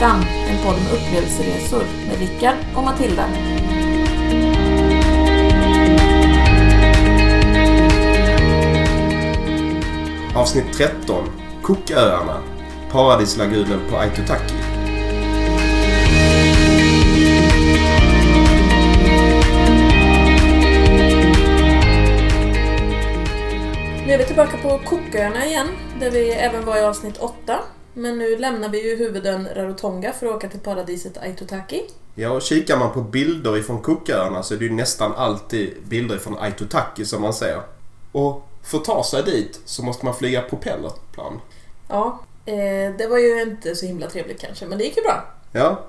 Resdamm, en podd med upplevelseresor med Rickard och Matilda. Avsnitt 13. Cooköarna. Paradislagunen på Aitutaki. Nu är vi tillbaka på Cooköarna igen, där vi även var i avsnitt 8. Men nu lämnar vi ju huvudön Rarotonga för att åka till paradiset Aitutaki. Ja, och kikar man på bilder ifrån Cooköarna så är det ju nästan alltid bilder från Aitutaki som man ser. Och för att ta sig dit så måste man flyga propellerplan. Ja, eh, det var ju inte så himla trevligt kanske, men det gick ju bra. Ja,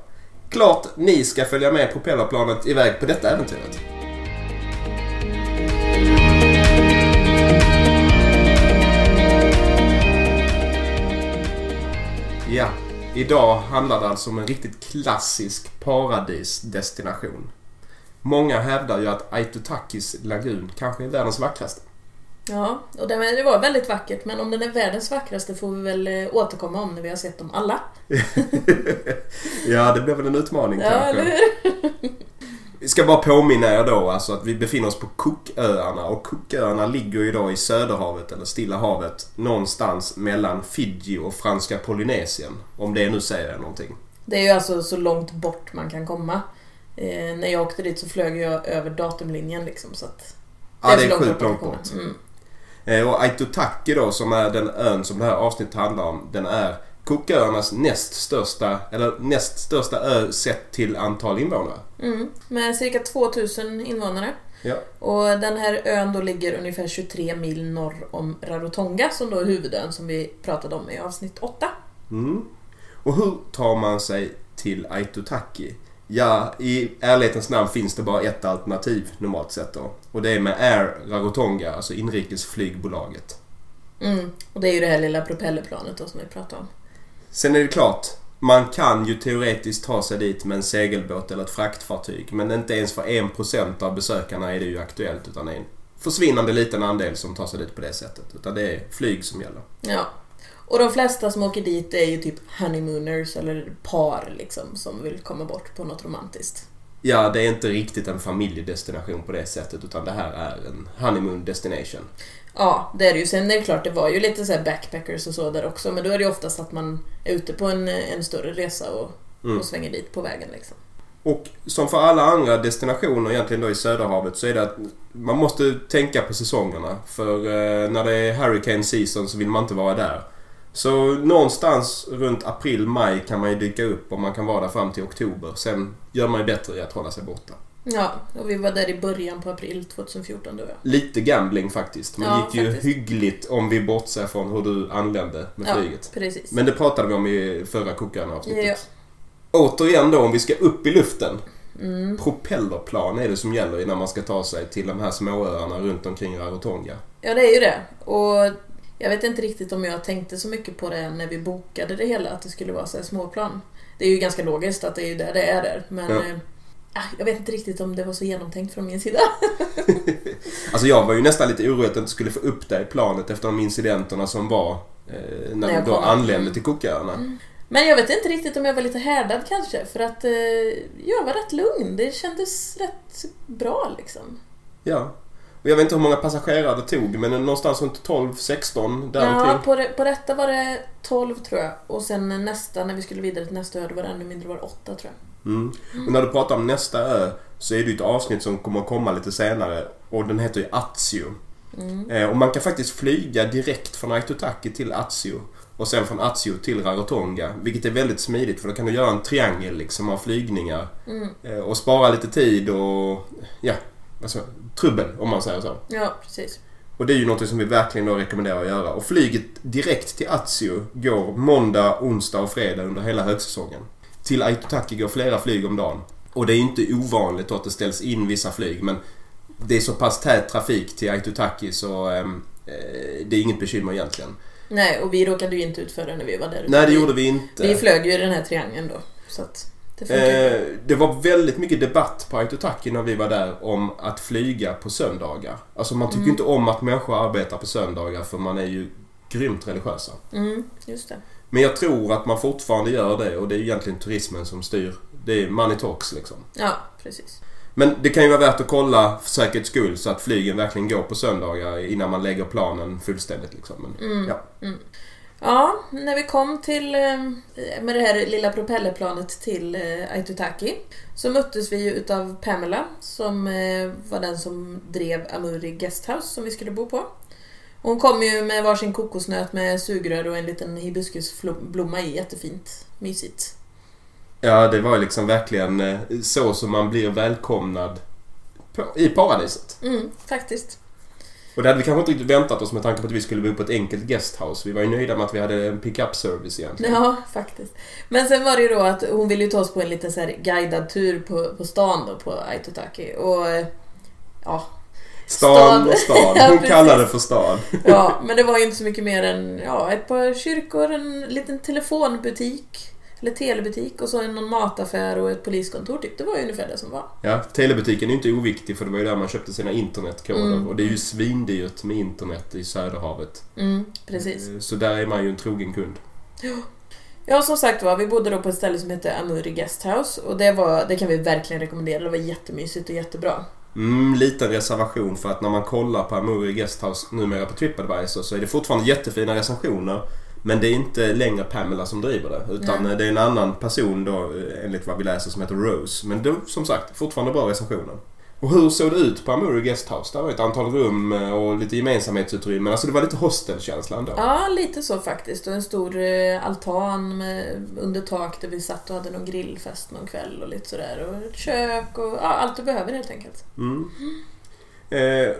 klart ni ska följa med propellerplanet iväg på detta äventyret. Ja, idag handlar det alltså om en riktigt klassisk paradisdestination. Många hävdar ju att Aitutakis lagun kanske är världens vackraste. Ja, och det, var väldigt vackert, men om den är världens vackraste får vi väl eh, återkomma om när vi har sett dem alla. ja, det blir väl en utmaning Ja, kanske. eller hur? Vi ska bara påminna er då alltså att vi befinner oss på Cooköarna och Cooköarna ligger då i Söderhavet eller Stilla havet någonstans mellan Fiji och Franska Polynesien. Om det nu säger er någonting. Det är ju alltså så långt bort man kan komma. Eh, när jag åkte dit så flög jag över datumlinjen liksom, så att... Ja, det så är långt sjukt man långt bort. Mm. Eh, Och Aitutaki då som är den ön som det här avsnittet handlar om. Den är Cooköarnas näst största, eller näst största ö sett till antal invånare. Mm. Med cirka 2000 invånare. Ja. Och den här ön då ligger ungefär 23 mil norr om Rarotonga som då är huvudön som vi pratade om i avsnitt 8. Mm. Och hur tar man sig till Aitutaki? Ja, i ärlighetens namn finns det bara ett alternativ normalt sett då. Och det är med Air Rarotonga, alltså inrikesflygbolaget. Mm. Och det är ju det här lilla propellerplanet då som vi pratade om. Sen är det klart, man kan ju teoretiskt ta sig dit med en segelbåt eller ett fraktfartyg. Men inte ens för 1% av besökarna är det ju aktuellt utan det är en försvinnande liten andel som tar sig dit på det sättet. Utan det är flyg som gäller. Ja. Och de flesta som åker dit är ju typ honeymooners eller par liksom som vill komma bort på något romantiskt. Ja, det är inte riktigt en familjedestination på det sättet utan det här är en honeymoon destination. Ja, det är det ju. Sen är det klart, det var ju lite så backpackers och så där också. Men då är det ju oftast att man är ute på en, en större resa och, Mm. och svänger dit på vägen liksom. Och som för alla andra destinationer egentligen då i Söderhavet så är det att man måste tänka på säsongerna. För eh, när det är hurricane season så vill man inte vara där. Så någonstans runt april-maj kan man ju dyka upp och man kan vara där fram till oktober. Sen gör man ju bättre i att hålla sig borta. Ja, och vi var där i början på april 2014 då ja. Lite gambling faktiskt. Men Ja, gick ju faktiskt. hyggligt om vi bortser från hur du anlände med Ja, flyget. precis. Men det pratade vi om i förra kokarna avsnittet. Ja. Återigen då, om vi ska upp i luften. Mm. Propellerplan är det som gäller när man ska ta sig till de här småöarna runt omkring Rarotonga. Ja, det är ju det. Och jag vet inte riktigt om jag tänkte så mycket på det när vi bokade det hela, att det skulle vara så här småplan. Det är ju ganska logiskt att det är ju där det är där, men Ja. Ah, jag vet inte riktigt om det var så genomtänkt från min sida. Alltså jag var ju nästan lite orolig att jag inte skulle få upp det i planet efter de incidenterna som var eh, när När jag då anlände Mm. till Cooköarna. Men jag vet inte riktigt om jag var lite härdad kanske, för att eh, jag var rätt lugn. Det kändes rätt bra liksom. Ja. Och jag vet inte hur många passagerare det tog men någonstans runt 12-16 Ja, däromkring. på, det, på detta var det 12 tror jag. Och sen nästa, när vi skulle vidare till nästa ö, då var det ännu mindre, var det 8 tror jag. Mm. Och när du pratar om nästa ö så är det ju ett avsnitt som kommer att komma lite senare och den heter ju Atsio. Mm. Eh, och man kan faktiskt flyga direkt från Aitutaki till Atsio och sen från Atsio till Rarotonga. Vilket är väldigt smidigt för då kan du göra en triangel liksom av flygningar Mm. eh, och spara lite tid och ja, alltså trubbel om man säger så. Ja, precis. Och det är ju något som vi verkligen då rekommenderar att göra. Och flyget direkt till Atsio går måndag, onsdag och fredag under hela högsäsongen. Till Aitutaki går flera flyg om dagen. Och det är inte ovanligt att det ställs in vissa flyg men det är så pass tät trafik till Aitutaki så ehm, eh, det är inget bekymmer egentligen. Nej, och vi råkade ju inte ut för det när vi var där. Nej, det gjorde vi inte. Vi flög ju i den här triangeln då. Så det. Eh, det var väldigt mycket debatt på Aitutaki när vi var där om att flyga på söndagar. Alltså man tycker Mm. inte om att människor arbetar på söndagar för man är ju grymt religiösa. Mm, just det. Men jag tror att man fortfarande gör det och det är egentligen turismen som styr. Det är money talks liksom. Ja, precis. Men det kan ju vara värt att kolla för säkerhets skull så att flygen verkligen går på söndagar innan man lägger planen fullständigt. Liksom. Men, Mm. ja. Ja, när vi kom till eh, med det här lilla propellerplanet till eh, Aitutaki så möttes vi ju utav Pamela som eh, var den som drev Amuri Guesthouse som vi skulle bo på. Hon kom ju med varsin kokosnöt med sugrör och en liten hibiskusblomma i. Jättefint. Mysigt. ja, det var liksom verkligen eh, så som man blir välkomnad på, i paradiset. Mm, faktiskt. Och det hade vi kanske inte riktigt väntat oss med tanke på att vi skulle bo på ett enkelt guesthouse. Vi var ju nöjda med att vi hade en pick-up service egentligen. Ja, faktiskt. Men sen var det ju då att hon ville ju ta oss på en liten så guidad tur på, på stan då på Aitutaki. Och eh, ja, Stan och stad. Ja, Hon precis. kallar det för stad. Ja, men det var ju inte så mycket mer än ja, ett par kyrkor, en liten telefonbutik, eller telebutik och så någon mataffär och ett poliskontor typ. Det var ju ungefär det som var. Ja, telebutiken är ju inte oviktig för det var ju där man köpte sina internetkoder. Mm. Och det är ju svindyrt med internet i Söderhavet. Mm, precis. Eh, Så där är man ju en trogen kund. Ja, som sagt var, vi bodde då på ett ställe som heter Amuri Guesthouse och det, var, det kan vi verkligen rekommendera. Det var jättemysigt och jättebra. Mm, liten reservation för att när man kollar på Amuri Guesthouse numera på Tripadvisor så är det fortfarande jättefina recensioner. Men det är inte längre Pamela som driver det. Utan Nej. det är en annan person då eh, enligt vad vi läser som heter Rose. Men då, som sagt, fortfarande bra recensioner. Och hur såg det ut på Amuri Guesthouse? Det var ett antal rum eh, och lite gemensamhetsutrymmen. Alltså det var lite hostelkänsla ändå. Ja, lite så faktiskt. Och en stor eh, altan med, under tak där vi satt och hade någon grillfest någon kväll och lite sådär. Och ett kök och ja, allt du behöver helt enkelt. Mm. Eh,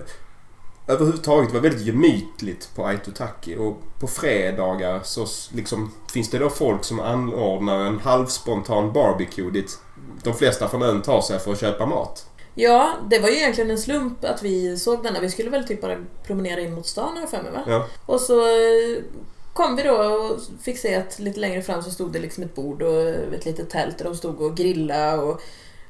överhuvudtaget var det väldigt gemytligt på Aitutaki och på fredagar så liksom, finns det då folk som anordnar en halvspontan barbecue dit de flesta från ön tar sig för att köpa mat. Ja, det var ju egentligen en slump att vi såg denna. Vi skulle väl typ bara promenera in mot stan jag för mig va? Ja. Och så eh, kom vi då och fick se att lite längre fram så stod det liksom ett bord och ett litet tält där de stod och grillade och,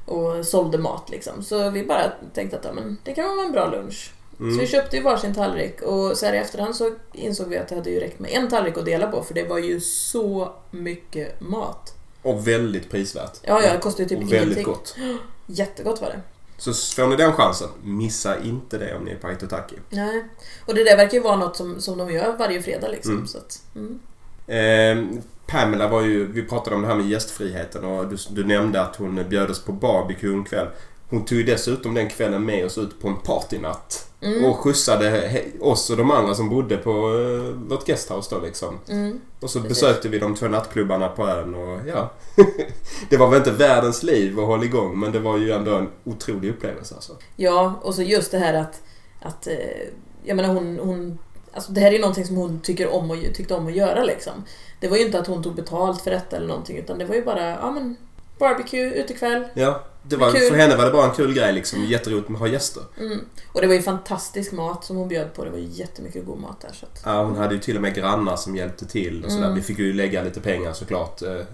och sålde mat liksom. Så vi bara tänkte att ja, men det kan vara en bra lunch. Så vi Mm. köpte ju varsin tallrik och så här i efterhand så insåg vi att det hade ju räckt med en tallrik att dela på för det var ju så mycket mat. Och väldigt prisvärt. Ja, ja, det kostade ju typ och väldigt ingenting. gott. Jättegott var det. Så får ni den chansen, missa inte det om ni är på Aitutaki. Nej. Och det där verkar ju vara något som, som de gör varje fredag liksom. Mm. Så att, mm. Eh, Pamela var ju, vi pratade om det här med gästfriheten och du, du nämnde att hon bjöd oss på barbecue en kväll. Hon tog ju dessutom den kvällen med oss ut på en partynatt. Mm. Och skjutsade oss och de andra som bodde på uh, vårt guesthouse då liksom. Mm. Och så Precis. besökte vi de två nattklubbarna på ön och ja. det var väl inte världens liv att hålla igång men det var ju ändå en otrolig upplevelse alltså. Ja, och så just det här att, att eh, jag menar hon, hon Alltså det här är ju någonting som hon tycker om och, tyckte om att göra liksom. Det var ju inte att hon tog betalt för detta eller någonting utan det var ju bara, ja men barbecue, utekväll. Ja, det var, Kul. för henne var det bara en kul grej liksom. Jätteroligt med att ha gäster. Mm. Och det var ju fantastisk mat som hon bjöd på. Det var ju jättemycket god mat där. Så att, Ja, hon hade ju till och med grannar som hjälpte till och sådär. Mm. Vi fick ju lägga lite pengar såklart. eh, ja,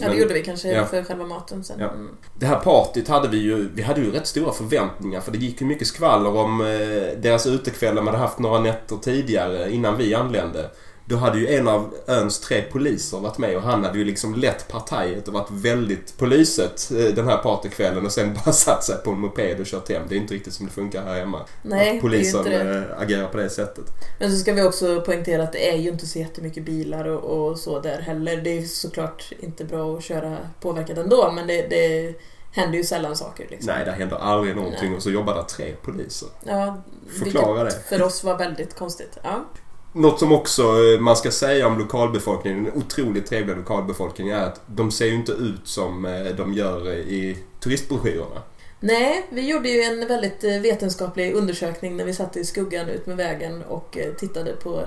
men- det gjorde vi kanske ja. för själva maten sen. Ja. Mm. Det här partyt hade vi ju, vi hade ju rätt stora förväntningar för det gick ju mycket skvaller om eh, deras utekväll de hade haft några nätter tidigare innan vi anlände. Då hade ju en av öns tre poliser varit med och han hade ju liksom lett partiet och varit väldigt polyset eh, den här partykvällen och sen bara satt sig på en moped och kört hem. Det är inte riktigt som det funkar här hemma. Nej, att polisen det det. eh, agerar på det sättet. Men så ska vi också poängtera att det är ju inte så jättemycket bilar och, och så där heller. Det är såklart inte bra att köra påverkat ändå men det, det händer ju sällan saker. Liksom. Nej, det händer aldrig någonting Nej. och så jobbar där tre poliser. Ja, Förklara vilket för oss var väldigt konstigt. Ja. Något som också eh, man ska säga om lokalbefolkningen, den otroligt trevliga lokalbefolkningen, är att de ser ju inte ut som eh, de gör i turistbroschyrerna. Nej, vi gjorde ju en väldigt eh, vetenskaplig undersökning när vi satt i skuggan ut med vägen och eh, tittade på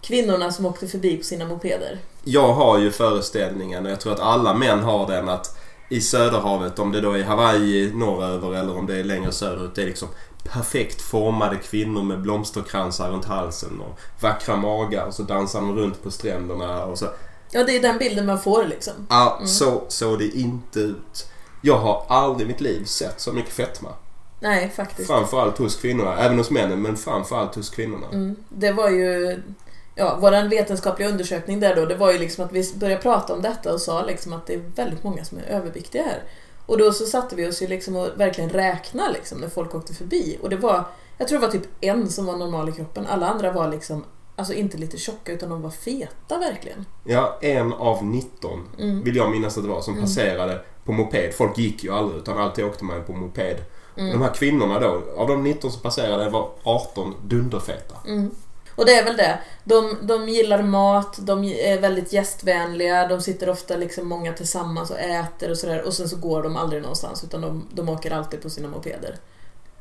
kvinnorna som åkte förbi på sina mopeder. Jag har ju föreställningen, och jag tror att alla män har den, att i Söderhavet, om det då är Hawaii norröver eller om det är längre söderut, det är liksom perfekt formade kvinnor med blomsterkransar runt halsen och vackra magar och så dansar de runt på stränderna och så. Ja, det är den bilden man får liksom. Ja, Mm. så såg det inte ut. Jag har aldrig i mitt liv sett så mycket fetma. Nej, faktiskt. Framförallt hos kvinnorna. Även hos männen, men framförallt hos kvinnorna. Mm. Det var ju... ja, vår vetenskapliga undersökning där då, det var ju liksom att vi började prata om detta och sa liksom att det är väldigt många som är överviktiga här. Och då så satte vi oss ju liksom och verkligen räkna liksom när folk åkte förbi. Och det var, jag tror det var typ en som var normal i kroppen. Alla andra var liksom, alltså inte lite tjocka utan de var feta verkligen. Ja, en av 19 Mm. vill jag minnas att det var som Mm. passerade på moped. Folk gick ju aldrig utan alltid åkte man på moped. Mm. De här kvinnorna då, av de 19 som passerade var 18 dunderfeta. Mm. Och det är väl det. De, de gillar mat, de är väldigt gästvänliga, de sitter ofta liksom många tillsammans och äter och sådär och sen så går de aldrig någonstans utan de, de åker alltid på sina mopeder.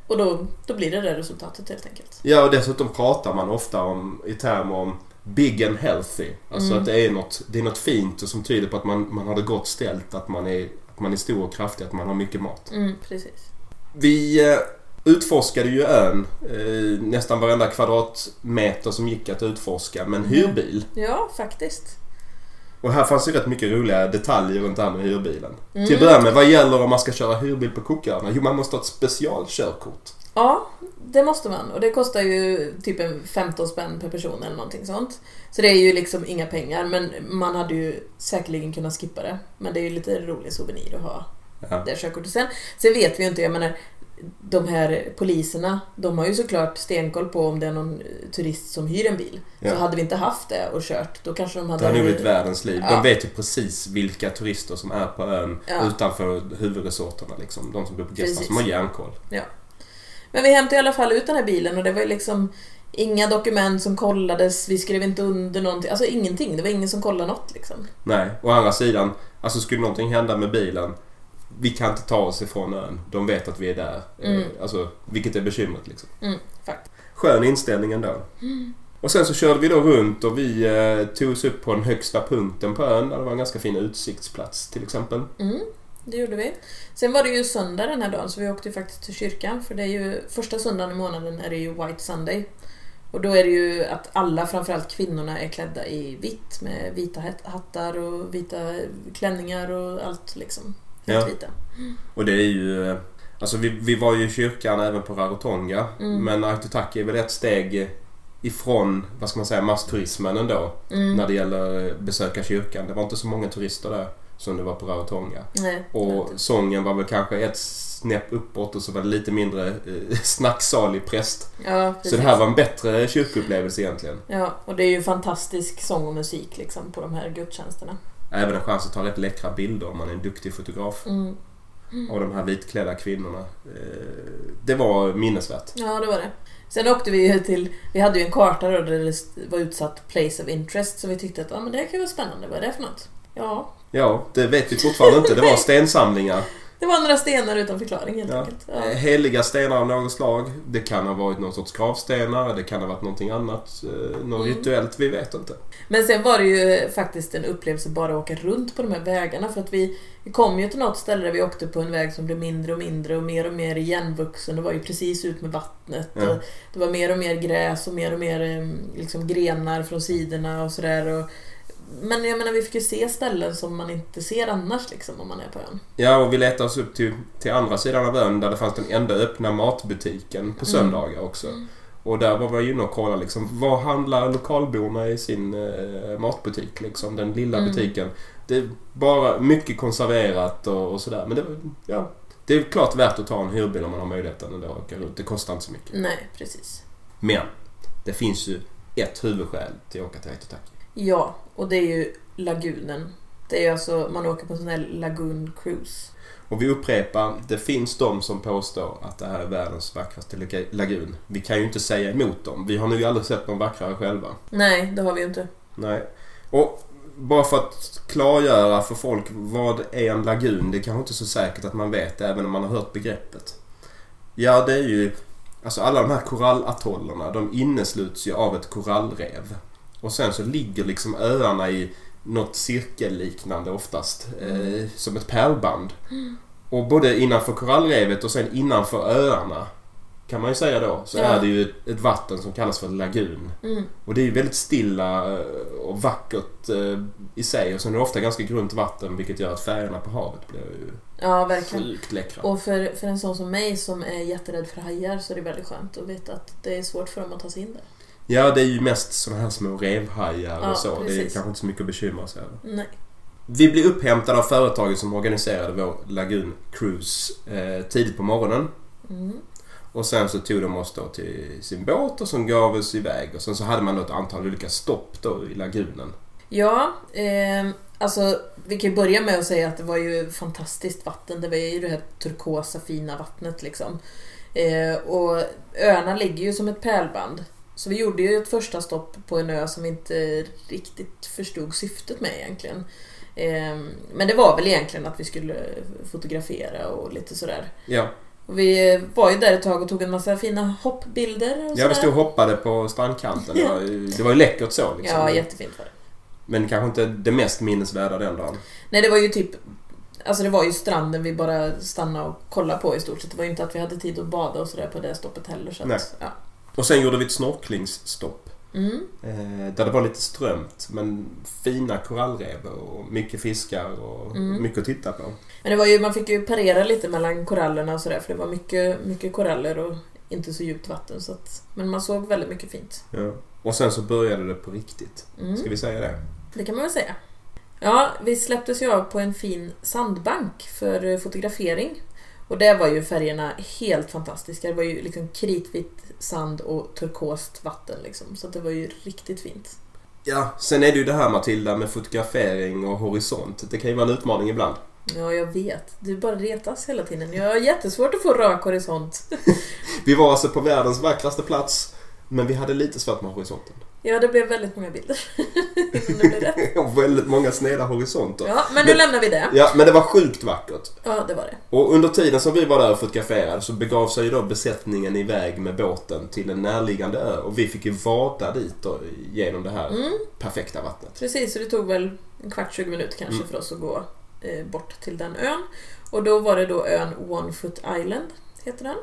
Och då, då blir det det resultatet helt enkelt. Ja, och dessutom pratar man ofta om, i termer om big and healthy. Alltså Mm. att det är, något, det är något fint och som tyder på att man, man har det gott ställt, att man, är, att man är stor och kraftig, att man har mycket mat. Mm, precis. Vi eh, utforskade ju ön, eh, nästan varenda kvadratmeter som gick att utforska med en Mm. hyrbil. Ja, faktiskt. Och här fanns ju rätt mycket roliga detaljer runt det här med hyrbilen. Mm. Till att börja med, vad gäller om man ska köra hyrbil på Cooköarna? Jo, man måste ha ett specialkörkort. Ja, det måste man. Och det kostar ju typ en 15 spänn per person eller någonting sånt. Så det är ju liksom inga pengar, men man hade ju säkerligen kunnat skippa det. Men det är ju lite rolig souvenir att ha Ja. det körkortet. Sen, sen vet vi ju inte, jag menar, de här poliserna, de har ju såklart stenkoll på om det är någon turist som hyr en bil. Ja. Så hade vi inte haft det och kört, då kanske de hade... Det nog blivit världens liv. Ja. De vet ju precis vilka turister som är på ön Ja. utanför huvudresorterna. Liksom. De som bor på. Gästland som har järnkoll. Men vi hämtade i alla fall ut den här bilen och det var ju liksom inga dokument som kollades, vi skrev inte under någonting, alltså ingenting. Det var ingen som kollade något liksom. Nej, å andra sidan, alltså skulle någonting hända med bilen vi kan inte ta oss ifrån ön. De vet att vi är där. Mm. Eh, Alltså, vilket är bekymret liksom. Mm. Skön inställning ändå. Och sen så körde vi då runt och vi eh, tog oss upp på den högsta punkten på ön där det var en ganska fin utsiktsplats till exempel. Mm, det gjorde vi. Sen var det ju söndag den här dagen så vi åkte ju faktiskt till kyrkan för det är ju första söndagen i månaden är det ju White Sunday. Och då är det ju att alla, framförallt kvinnorna, är klädda i vitt med vita hat- hattar och vita klänningar och allt liksom. Ja. Och det är ju... Alltså vi, vi var ju i kyrkan även på Rarotonga. Mm. Men Aitutaki är väl ett steg ifrån, vad ska man säga, massturismen ändå. Mm. När det gäller besöka kyrkan. Det var inte så många turister där som det var på Rarotonga. Nej, Och sången var väl kanske ett snäpp uppåt och så var det lite mindre eh, snacksalig präst. Ja, Så det här var en bättre kyrkoupplevelse egentligen. Ja, och det är ju fantastisk sång och musik liksom på de här gudstjänsterna. Även en chans att ta rätt läckra bilder om man är en duktig fotograf. Mm. Av de här vitklädda kvinnorna. Eh, Det var minnesvärt. Ja, det var det. Sen åkte vi ju till, vi hade ju en karta då där det var utsatt Place of Interest så vi tyckte att ja, men det här kan vara spännande, vad är det för något? Ja, Ja, det vet vi fortfarande inte. Det var stensamlingar. Det var några stenar utan förklaring helt Ja. enkelt. Eh, Ja. Heliga stenar av något slag. Det kan ha varit någon sorts gravstenar. Det kan ha varit någonting annat. eh, Något Mm. rituellt. Vi vet inte. Men sen var det ju faktiskt en upplevelse bara att åka runt på de här vägarna för att vi, vi kom ju till något ställe där vi åkte på en väg som blev mindre och mindre och mer och mer igenvuxen. Det var ju precis ut med vattnet. Ja. Och det var mer och mer gräs och mer och mer eh, liksom, grenar från sidorna och sådär. Men jag menar vi fick ju se ställen som man inte ser annars liksom om man är på ön. Ja, och vi letade oss upp till, till andra sidan av ön där det fanns den enda öppna matbutiken på söndagar också. Och där var vi inne och kollade liksom, vad handlar lokalborna i sin eh, matbutik liksom? Den lilla Mm. butiken. Det är bara mycket konserverat och, och sådär. Men det, ja, det är klart värt att ta en hyrbil om man har möjligheten ändå att åka runt. Det kostar inte så mycket. Nej, precis. Men det finns ju ett huvudskäl till att åka till Aitutaki. Ja, och det är ju lagunen. Det är alltså, man åker på en sån här lagoon cruise. Och vi upprepar, det finns de som påstår att det här är världens vackraste lag- lagun. Vi kan ju inte säga emot dem. Vi har nog aldrig sett någon vackrare själva. Nej, det har vi ju inte. Nej. Och bara för att klargöra för folk vad är en lagun. Det är kanske inte så säkert att man vet även om man har hört begreppet. Ja, det är ju... Alltså alla de här korallatollerna de innesluts ju av ett korallrev. Och sen så ligger liksom öarna i något cirkelliknande oftast. Eh, som ett pärlband. Och både innanför korallrevet och sen innanför öarna kan man ju säga då, så Ja. är det ju ett, ett vatten som kallas för lagun. Mm. Och det är ju väldigt stilla eh, och vackert eh, i sig och sen är det ofta ganska grunt vatten vilket gör att färgerna på havet blir ju Ja, verkligen. sjukt läckra. Och för, för en sån som mig som är jätterädd för hajar så är det väldigt skönt att veta att det är svårt för dem att ta sig in där. Ja, det är ju mest såna här små revhajar Ja, och så. Det är precis. kanske inte så mycket att bekymra sig över. Nej. Vi blev upphämtade av företaget som organiserade vår Lagoon Cruise eh, tidigt på morgonen. Mm. Och sen så tog de oss då till sin båt och sen gav oss iväg. Och sen så hade man då ett antal olika stopp då i lagunen. Ja, eh, alltså vi kan ju börja med att säga att det var ju fantastiskt vatten. Det var ju det här turkosa fina vattnet liksom. Eh, och öarna ligger ju som ett pärlband. Så vi gjorde ju ett första stopp på en ö som vi inte riktigt förstod syftet med egentligen. Eh, men det var väl egentligen att vi skulle fotografera och lite sådär. Ja, Och vi var ju där ett tag och tog en massa fina hoppbilder och ja vi stod och hoppade på strandkanten. Det var ju, det var ju läckert så liksom. Ja, jättefint var det. Men kanske inte det mest minnesvärda den dagen. Nej, det var ju typ... Alltså det var ju stranden vi bara stannade och kollade på i stort sett. Det var ju inte att vi hade tid att bada och sådär på det stoppet heller. Så Nej. att, ja. Och sen gjorde vi ett snorklingsstopp. Mm. Eh, där det var lite strömt men fina korallrev och mycket fiskar och Mm. mycket att titta på. Men det var ju, man fick ju parera lite mellan korallerna och sådär för det var mycket, mycket koraller och inte så djupt vatten. Så att, men man såg väldigt mycket fint. Ja. Och sen så började det på riktigt. Mm. Ska vi säga det? Det kan man väl säga. Ja, vi släpptes ju av på en fin sandbank för fotografering. Och där var ju färgerna helt fantastiska. Det var ju liksom kritvit sand och turkost vatten liksom. Så det var ju riktigt fint. Ja, sen är det ju det här Matilda med fotografering och horisont. Det kan ju vara en utmaning ibland. Ja, jag vet. Du bara retas hela tiden. Jag har jättesvårt att få rak horisont. Vi var alltså på världens vackraste plats men vi hade lite svårt med horisonten. Ja, det blev väldigt många bilder. Innan det blev rätt. Och väldigt många sneda horisonter. Ja, men nu Men- lämnar vi det. Ja, men det var sjukt vackert. Ja, det var det. Och under tiden som vi var där och fotograferade så begav sig då besättningen iväg med båten till en närliggande ö och vi fick ju vada dit då, genom det här Mm, perfekta vattnet. precis, så det tog väl en kvart, 20 minuter kanske Mm. för oss att gå eh, bort till den ön. Och då var det då ön One Foot Island, heter den.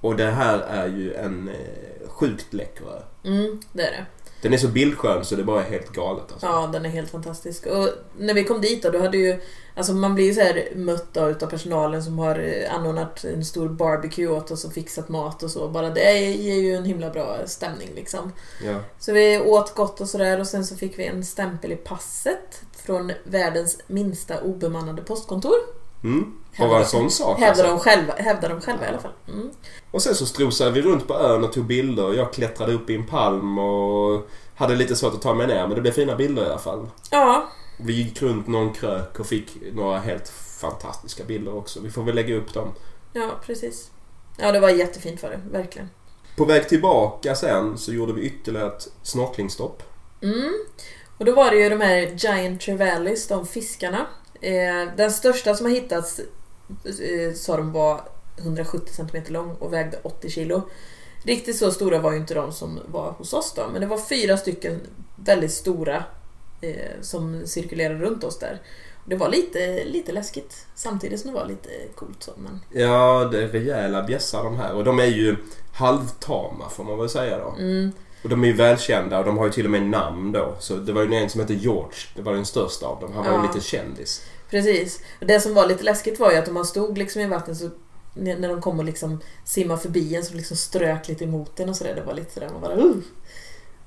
Och det här är ju en eh, sjukt läcker ö. Mm, det är det. Den är så bildskön så det bara är helt galet alltså. Ja, den är helt fantastisk. Och när vi kom dit då, då hade ju... Alltså man blir ju så här mött då utav personalen som har eh, anordnat en stor barbecue åt oss och fixat mat och så. Bara det ger ju en himla bra stämning liksom. Ja. Så vi åt gott och sådär och sen så fick vi en stämpel i passet från världens minsta obemannade postkontor. Mm. Bara en sån sak Hävdar alltså. de själva, hävdar de själva i alla fall. Mm. Och sen så strosade vi runt på ön och tog bilder. Jag klättrade upp i en palm och hade lite svårt att ta mig ner men det blev fina bilder i alla fall. Ja, Vi gick runt någon krök och fick några helt fantastiska bilder också. Vi får väl lägga upp dem. ja precis. Ja, det var jättefint var det, verkligen. På väg tillbaka sen så gjorde vi ytterligare ett snorklingstopp. Mm. Och då var det ju de här Giant Trevallis, de fiskarna. Eh, den största som har hittats eh, sa de var 170 cm lång och vägde 80 kilo. Riktigt så stora var ju inte de som var hos oss då, men det var fyra stycken väldigt stora eh, som cirkulerade runt oss där. Det var lite, lite läskigt samtidigt som det var lite coolt så. Men, Ja, det är rejäla bjässar de här. Och de är ju halvtama får man väl säga då. mm, Och de är ju välkända och de har ju till och med namn då. Så det var ju en som hette George. Det var den största av dem. Han var ju Ja. lite kändis. Precis. Och det som var lite läskigt var ju att om man stod liksom i vattnet så när de kom och liksom simma förbi en så liksom strök lite emot en och sådär. Det var lite sådär man bara uh.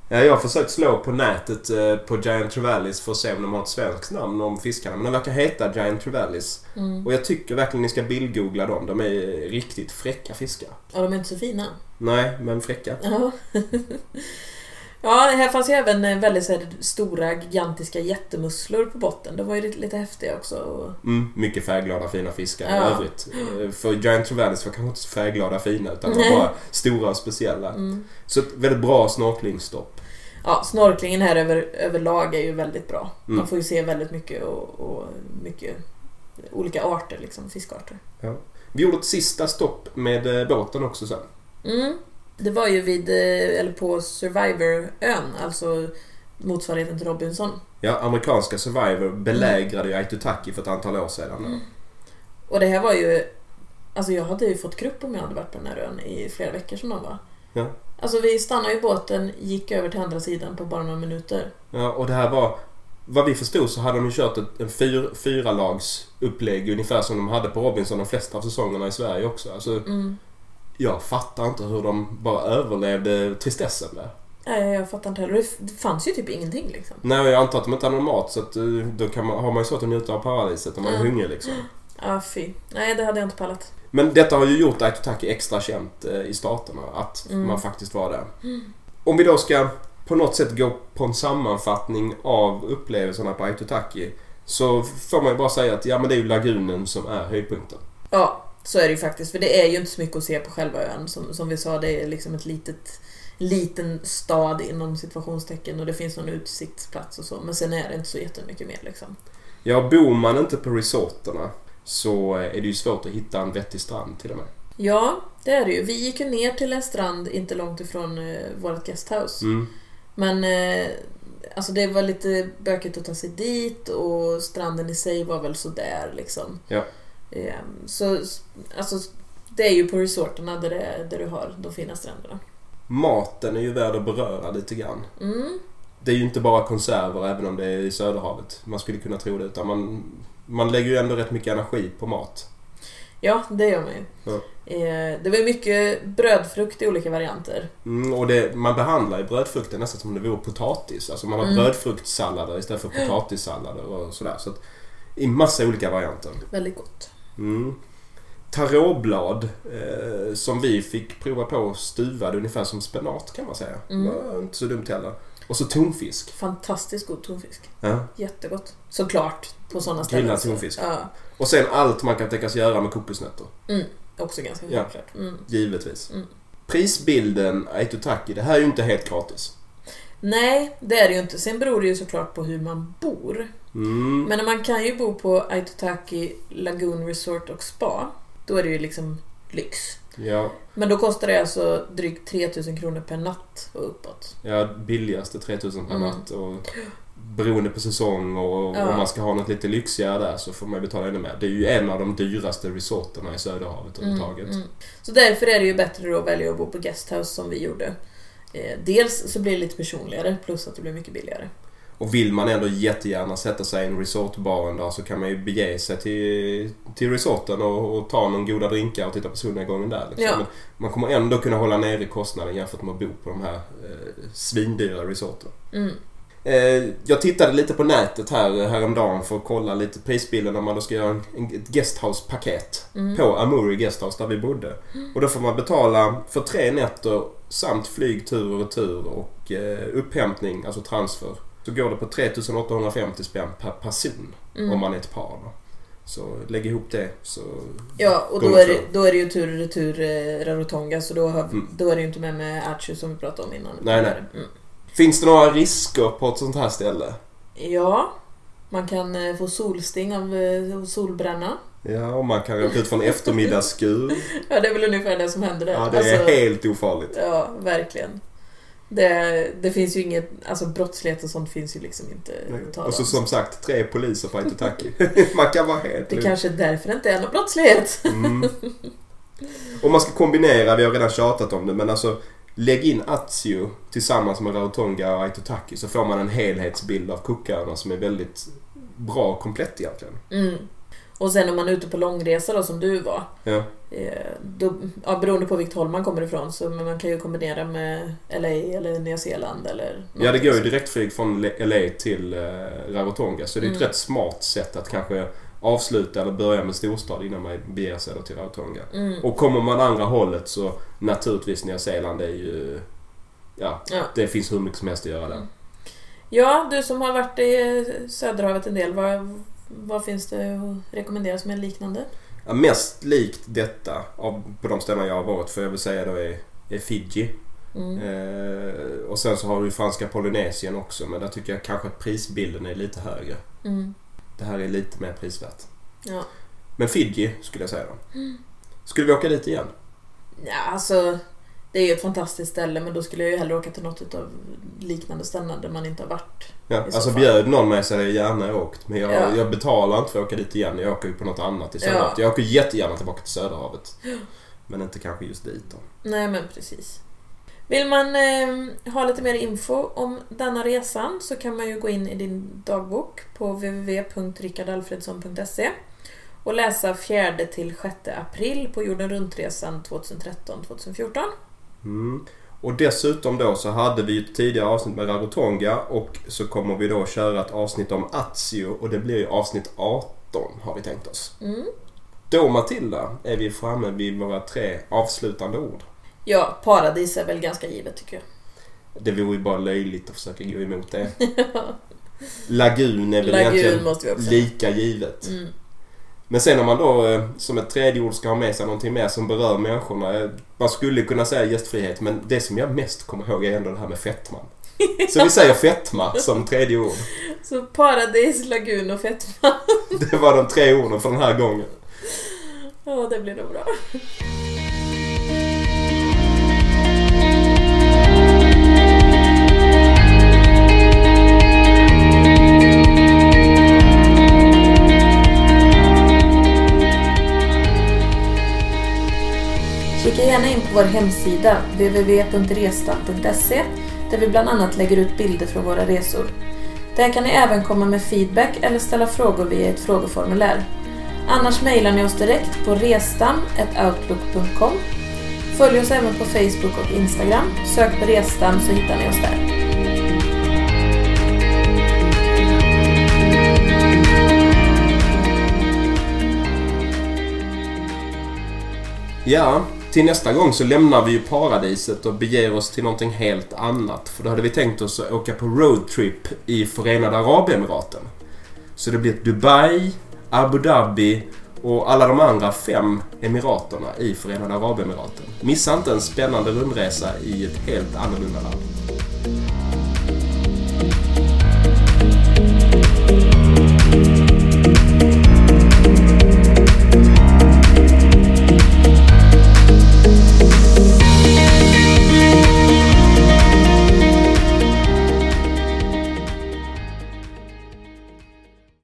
Ja, jag har försökt slå på nätet eh, på Giant Trevallis för att se om de har ett svenskt namn om fiskarna. Men de verkar heta Giant Trevallis. mm. Och jag tycker verkligen ni ska bildgoogla dem. De är riktigt fräcka fiskar. Ja, de är inte så fina. Nej, men fräcka. Ja. ja, det här fanns ju även eh, väldigt här, stora, gigantiska jättemusslor på botten. De var ju lite, lite häftiga också. Mm, mycket färgglada fina fiskar i Ja. övrigt. Eh, För Giant Trevallis var kanske inte så färgglada fina utan de var bara stora och speciella. Mm. Så ett väldigt bra snorklingstopp. Ja, snorklingen här över, överlag är ju väldigt bra. Mm. Man får ju se väldigt mycket och, och mycket olika arter, liksom fiskarter. Vi gjorde ett sista stopp med eh, båten också sen. Mm. Det var ju vid, eh, eller på Survivor-ön, alltså motsvarigheten till Robinson. Ja, amerikanska Survivor belägrade ju Aitutaki för ett antal år sedan. Mm. Och det här var ju... Alltså jag hade ju fått grupp om jag hade varit på den här ön i flera veckor som de var. Ja. Alltså vi stannade i båten, gick över till andra sidan på bara några minuter. Ja, och det här var... Vad vi förstod så hade de ju kört ett, en fyr, fyra lags upplägg ungefär som de hade på Robinson de flesta av säsongerna i Sverige också. Alltså, Mm. jag fattar inte hur de bara överlevde tristessen där. Nej, jag fattar inte heller. Det- fanns ju typ ingenting liksom. Nej, jag antar att de inte har någon mat så att, eh, då kan man, har man ju svårt att njuta av paradiset om man är Mm. hungrig liksom. Ja, fy. Nej, det hade jag inte pallat. Men detta har ju gjort Aitutaki extra känt eh, i staterna, att Mm. man faktiskt var där. Om vi då ska på något sätt gå på en sammanfattning av upplevelserna på Aitutaki så får man ju bara säga att ja men det är ju lagunen som är höjdpunkten. Ja, så är det ju faktiskt. För det är ju inte så mycket att se på själva ön. Som, som vi sa, det är liksom ett litet liten stad inom situationstecken och det finns någon utsiktsplats och så. Men sen är det inte så jättemycket mer liksom. Ja, bor man inte på resorterna så är det ju svårt att hitta en vettig strand till och med. Ja, det är det ju. Vi gick ju ner till en strand inte långt ifrån eh, vårt guesthouse. Mm. Men eh, alltså det var lite bökigt att ta sig dit och stranden i sig var väl sådär liksom. Ja. Eh, så alltså, det är ju på resorterna där, det, där du har de fina stränderna. Maten är ju värd att beröra lite grann. Mm. Det är ju inte bara konserver även om det är i Söderhavet. Man skulle kunna tro det. Utan man, man lägger ju ändå rätt mycket energi på mat. Ja, det gör man ju. Ja. Eh, det var mycket brödfrukt i olika varianter. Mm, och det, man behandlar ju brödfrukten nästan som om det vore potatis. Alltså man har Mm. brödfruktsallader istället för potatissallader och sådär. Så att, I massa olika varianter. Väldigt gott. Mm. Taråblad eh, som vi fick prova på stuvade ungefär som spenat kan man säga. Mm. Det var inte så dumt heller. Och så tonfisk. Fantastiskt god tonfisk. Ja. Jättegott. Såklart, på sådana ställen. Grillad tonfisk. Ja, Och sen allt man kan tänkas göra med kokosnötter. också ganska Ja. självklart. Mm. Givetvis. Mm. Prisbilden Aitutaki, det här är ju inte helt gratis. Nej, det är det ju inte. Sen beror det ju såklart på hur man bor. Mm. Men man kan ju bo på Aitutaki Lagoon Resort och Spa. Då är det ju liksom lyx. Ja, Men då kostar det alltså drygt 3000 kronor per natt och uppåt. ja, billigaste 3000 per Mm. natt. Och beroende på säsong och Ja. om man ska ha något lite lyxigare där så får man betala ännu mer. Det är ju en av de dyraste resorterna i Söderhavet överhuvudtaget. mm. Så därför är det ju bättre då att välja att bo på guesthouse som vi gjorde. Eh, dels så blir det lite personligare plus att det blir mycket billigare. Och vill man ändå jättegärna sätta sig i en resortbar en dag så kan man ju bege sig till, till resorten och, och ta någon goda drinkar och titta på solnedgången där. Liksom. Ja. Men man kommer ändå kunna hålla nere kostnaden jämfört med att bo på de här eh, svindyra resorterna. Mm. Eh, jag tittade lite på nätet här häromdagen för att kolla lite prisbilden när man då ska göra en, en, ett guesthouse-paket Mm. på Amuri Guesthouse där vi bodde. Och då får man betala för tre nätter samt flyg tur och retur och eh, upphämtning, alltså transfer. Så går det på 3850 spänn per person Mm. om man är ett par. Då. Så lägg ihop det så... Ja, och då är, det, då är det ju tur och retur eh, Rarotonga så då, har, Mm. då är det ju inte med med Achu som vi pratade om innan. Nej, nej. Mm. Finns det några risker på ett sånt här ställe? Ja, man kan eh, få solsting av eh, solbränna. Ja, och man kan råka ut för en eftermiddagsskur. Ja, det är väl ungefär det som händer där. Ja, det är Alltså, helt ofarligt. Ja, verkligen. Det, det finns ju inget, alltså brottslighet och sånt finns ju liksom inte Och så om. som sagt, tre poliser på Aitutaki. Man kan vara helt Det lugn. kanske är därför det inte är någon brottslighet. Mm. Om man ska kombinera, vi har redan tjatat om det, men alltså lägg in Atsio tillsammans med Rarotonga och Aitutaki så får man en helhetsbild av Cooköarna som är väldigt bra och komplett egentligen. Mm. Och sen om man är ute på långresa då som du var. Ja. Eh, då, ja, beroende på vilket håll man kommer ifrån så men man kan ju kombinera med LA eller Nya Zeeland eller Ja, det går ju direktflyg från LA till eh, Rarotonga så det är ett Mm. rätt smart sätt att kanske avsluta eller börja med storstad innan man beger sig till Rarotonga. Mm. Och kommer man andra hållet så naturligtvis Nya Zeeland är ju... Ja, Ja. det finns hur mycket som helst att göra där. ja, du som har varit i Söderhavet en del, vad, vad finns det att rekommendera som är liknande? Ja, mest likt detta av, på de ställen jag har varit får jag väl säga då är, är Fiji. Mm. Eh, och sen så har du ju franska Polynesien också men där tycker jag kanske att prisbilden är lite högre. Mm. Det här är lite mer prisvärt. Ja. Men Fiji skulle jag säga då. Skulle vi åka dit igen? ja, alltså det är ju ett fantastiskt ställe men då skulle jag ju hellre åka till något av liknande ställen där man inte har varit. Ja, alltså fall. bjöd någon med så hade jag gärna åkt. Men jag, Ja. jag betalar inte för att åka dit igen. Jag åker ju på något annat i Ja. Söderhavet. Jag åker jättegärna tillbaka till Söderhavet. Men inte kanske just dit då. Nej men precis. Vill man eh, ha lite mer info om denna resan så kan man ju gå in i din dagbok på www.rickardalfredsson.se och läsa 4 till 6 april på jorden runt-resan 2013-2014. Mm. Och dessutom då så hade vi ett tidigare avsnitt med Rarotonga och så kommer vi då köra ett avsnitt om Azio och det blir ju avsnitt 18 har vi tänkt oss. Mm. Då Matilda är vi framme vid våra tre avslutande ord. Ja, paradis är väl ganska givet tycker jag. Det vore ju bara löjligt att försöka gå emot det. Lagun är väl Lagun egentligen lika givet. Mm. Men sen om man då eh, som ett tredje ord ska ha med sig någonting mer som berör människorna. eh, Man skulle kunna säga gästfrihet men det som jag mest kommer ihåg är ändå det här med fetman. Så vi säger fetma som tredje ord. Så paradis, lagun och fetma. Det var de tre orden för den här gången. Ja, det blir nog bra. Gärna in på vår hemsida www.restam.se där vi bland annat lägger ut bilder från våra resor. Där kan ni även komma med feedback eller ställa frågor via ett frågeformulär. Annars mejlar ni oss direkt på restam.outlook.com. Följ oss även på Facebook och Instagram. Sök på Restam så hittar ni oss där. Ja, till nästa gång så lämnar vi ju paradiset och beger oss till någonting helt annat. För då hade vi tänkt oss att åka på roadtrip i Förenade Arabemiraten. Så det blir Dubai, Abu Dhabi och alla de andra fem emiraterna i Förenade Arabemiraten. Missa inte en spännande rundresa i ett helt annorlunda land.